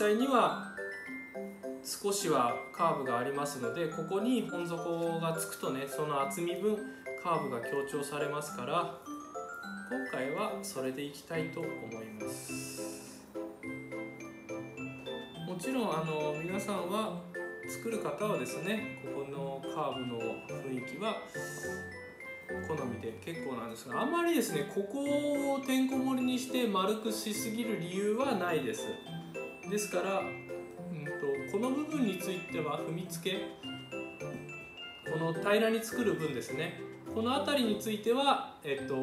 実際には少しはカーブがありますのでここに本底がつくとねその厚み分カーブが強調されますから今回はそれでいきたいと思います。もちろんあの皆さんは作る方はですねここのカーブの雰囲気は好みで結構なんですがあんまりですねここをてんこ盛りにして丸くしすぎる理由はないです。ですから、うんと、この部分については踏みつけこの平らに作る分ですね。この辺りについてはえっと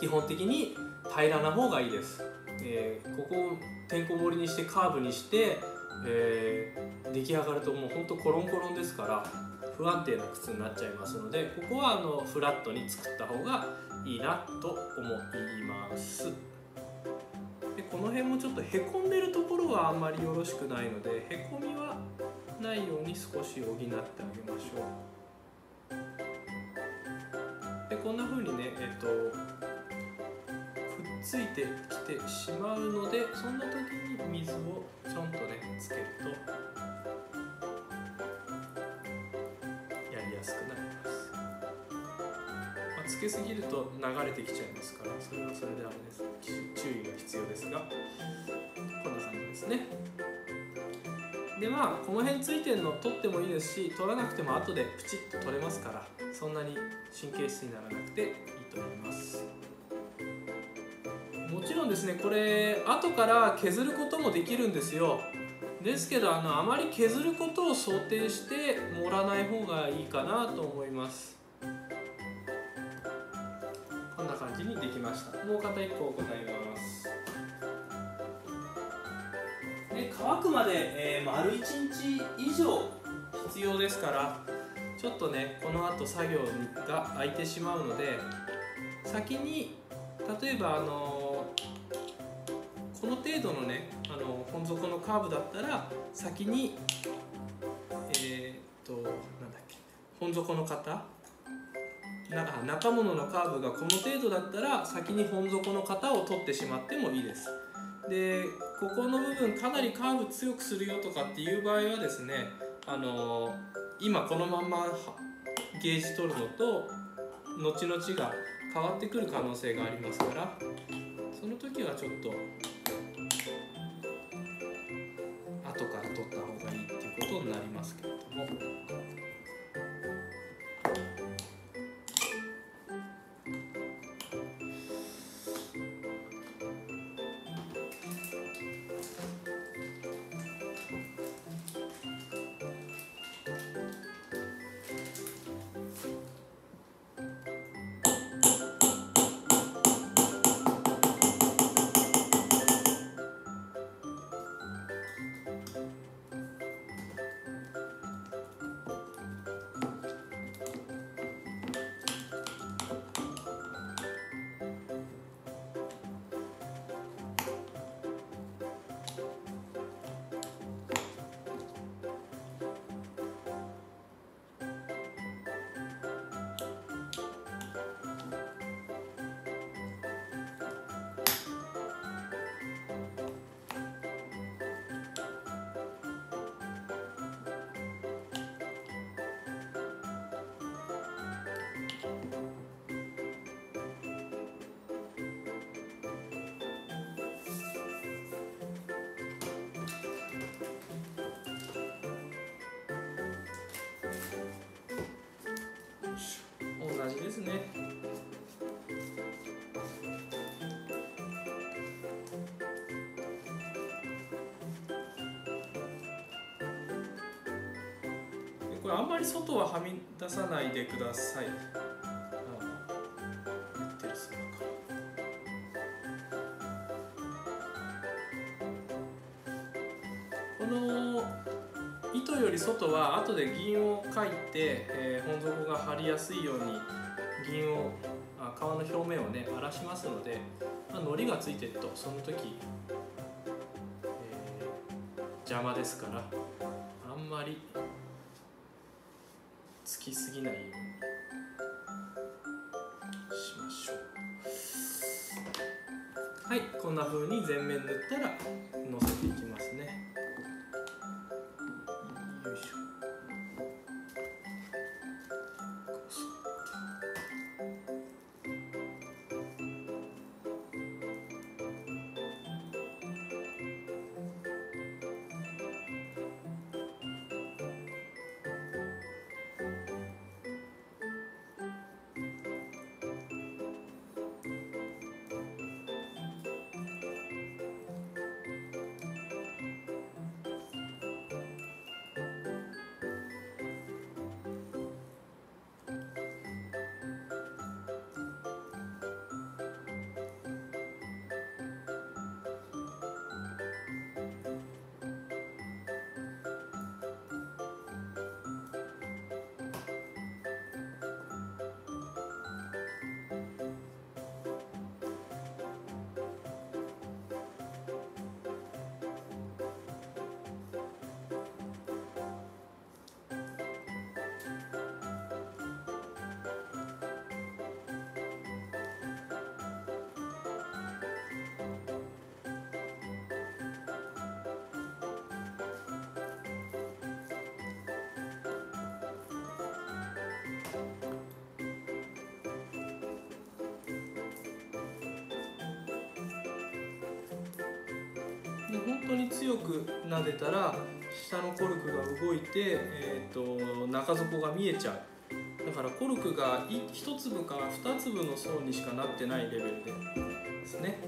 基本的に平らな方がいいです、えー、ここをてんこ盛りにしてカーブにして、えー、出来上がるともうほんとコロンコロンですから不安定な靴になっちゃいますのでここはあのフラットに作った方がいいなと思います。の辺もちょっとへこんでるところはあんまりよろしくないのでへこみはないように少し補ってあげましょう。でこんな風にねえっとついてきてしまうのでそんな時に水をちょんとねつけるとやりやすくなります、まあ、つけすぎると流れてきちゃいますからそれはそれであれです。注意が必要ですがこんな感じですね。でまあこの辺ついてるの取ってもいいですし取らなくても後でプチッと取れますからそんなに神経質にならなくていいと思います。もちろんですねこれ後から削ることもできるんですよ。ですけどあのあまり削ることを想定して盛らない方がいいかなと思います。もう片一方ございます。で乾くまで、えー、丸1日以上必要ですからちょっとねこの後作業が空いてしまうので先に例えばあのこの程度のねあの本底のカーブだったら先にえ、っとなんだっけ本底の型な中物のカーブがこの程度だったら先に本底の型を取ってしまってもいいですでここの部分かなりカーブ強くするよとかっていう場合はですねあの今このまんまゲージ取るのと後々が変わってくる可能性がありますからその時はちょっと後から取った方がいいっていうことになりますけれども。これあんまり外ははみ出さないでください。この糸より外は後で銀を書いて、えー、本底が貼りやすいように銀をあ皮の表面をね荒らしますので、まあ、糊がついてるとその時、えー、邪魔ですからあんまりきすぎないようにしましょう。はいこんな風に全面塗ったらのせていきますねで本当に強く撫でたら下のコルクが動いて、えーと、中底が見えちゃうだからコルクが1粒から2粒の層にしかなってないレベルでですね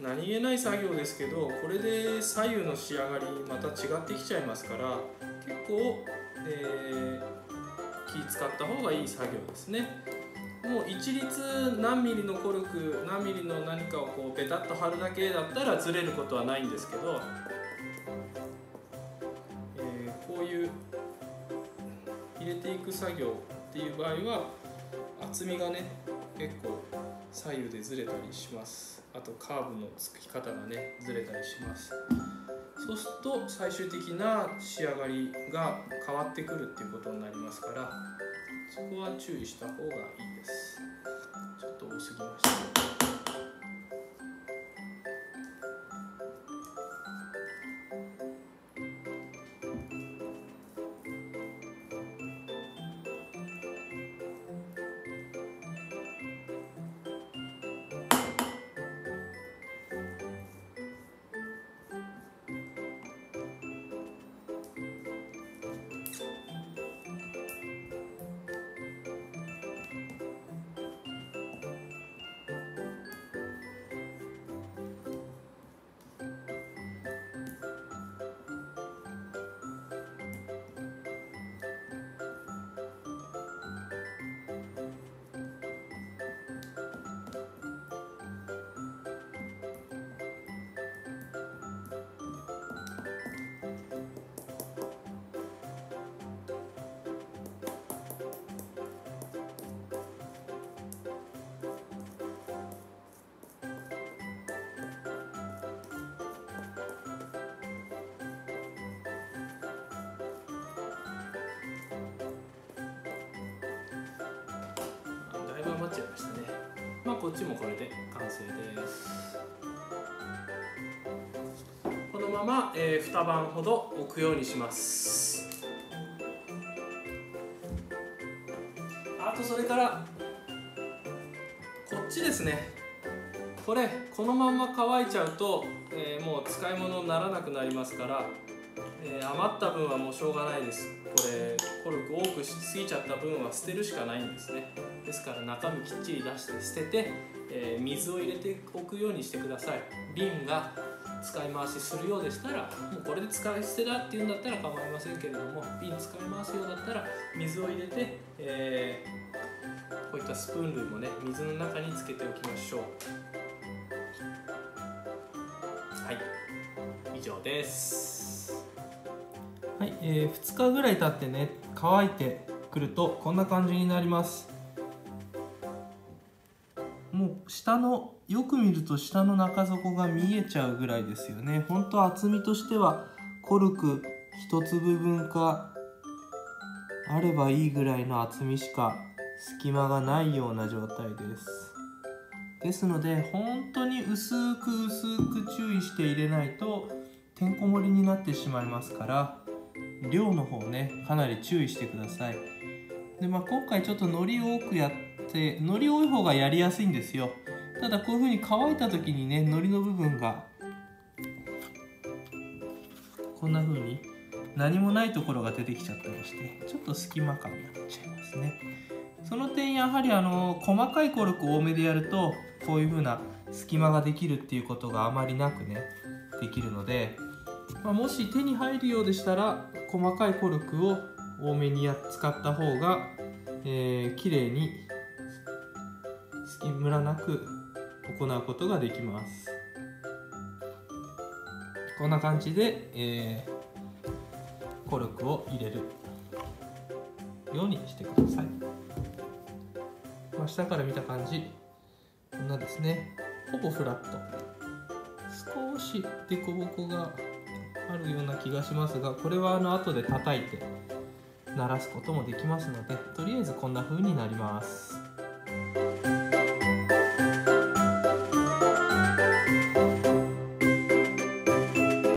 何気ない作業ですけどこれで左右の仕上がりまた違ってきちゃいますから結構、えー、気使った方がいい作業ですね。もう一律何ミリのコルク何ミリの何かをこうペタッと貼るだけだったらずれることはないんですけど、えー、こういう入れていく作業っていう場合は厚みがね結構左右でずれたりします。あとカーブのつき方がねずれたりします。そうすると最終的な仕上がりが変わってくるっていうことになりますからそこは注意した方がいいです。ちょっと多すぎました。いぶ余っちゃいましたね。まあこっちもこれで完成です。このまま、えー、2晩ほど置くようにします。あとそれからこっちですね。これこのまま乾いちゃうと、えー、もう使い物にならなくなりますから、えー、余った分はもうしょうがないです。これコルク多くしすぎちゃった分は捨てるしかないんですね。ですから中身きっちり出して捨てて、えー、水を入れておくようにしてください。瓶が使い回しするようでしたらもうこれで使い捨てだっていうんだったら構いませんけれども瓶使い回すようだったら水を入れて、えー、こういったスプーン類もね水の中につけておきましょう。はい。以上です。はい、えー、2日ぐらい経ってね乾いてくるとこんな感じになります。下のよく見ると下の中底が見えちゃうぐらいですよね。本当厚みとしてはコルク1粒分かあればいいぐらいの厚みしか隙間がないような状態です。ですので本当に薄く薄く注意して入れないとてんこ盛りになってしまいますから量の方ねかなり注意してください。で、まあ、今回ちょっと海苔多くやって海苔多い方がやりやすいんですよ。ただこういう風に乾いた時にね海苔の部分がこんな風に何もないところが出てきちゃったりしてちょっと隙間感になっちゃいますね。その点やはりあの細かいコルク多めでやるとこういう風な隙間ができるっていうことがあまりなくねできるので、まあ、もし手に入るようでしたら細かいコルクを多めにや使った方が、えー、綺麗に隙ムラなく行うことができます。こんな感じで、えー、コルクを入れるようにしてください、まあ、下から見た感じこんなですね。ほぼフラット。少し凸凹があるような気がしますがこれはあの後で叩いて鳴らすこともできますのでとりあえずこんな風になります。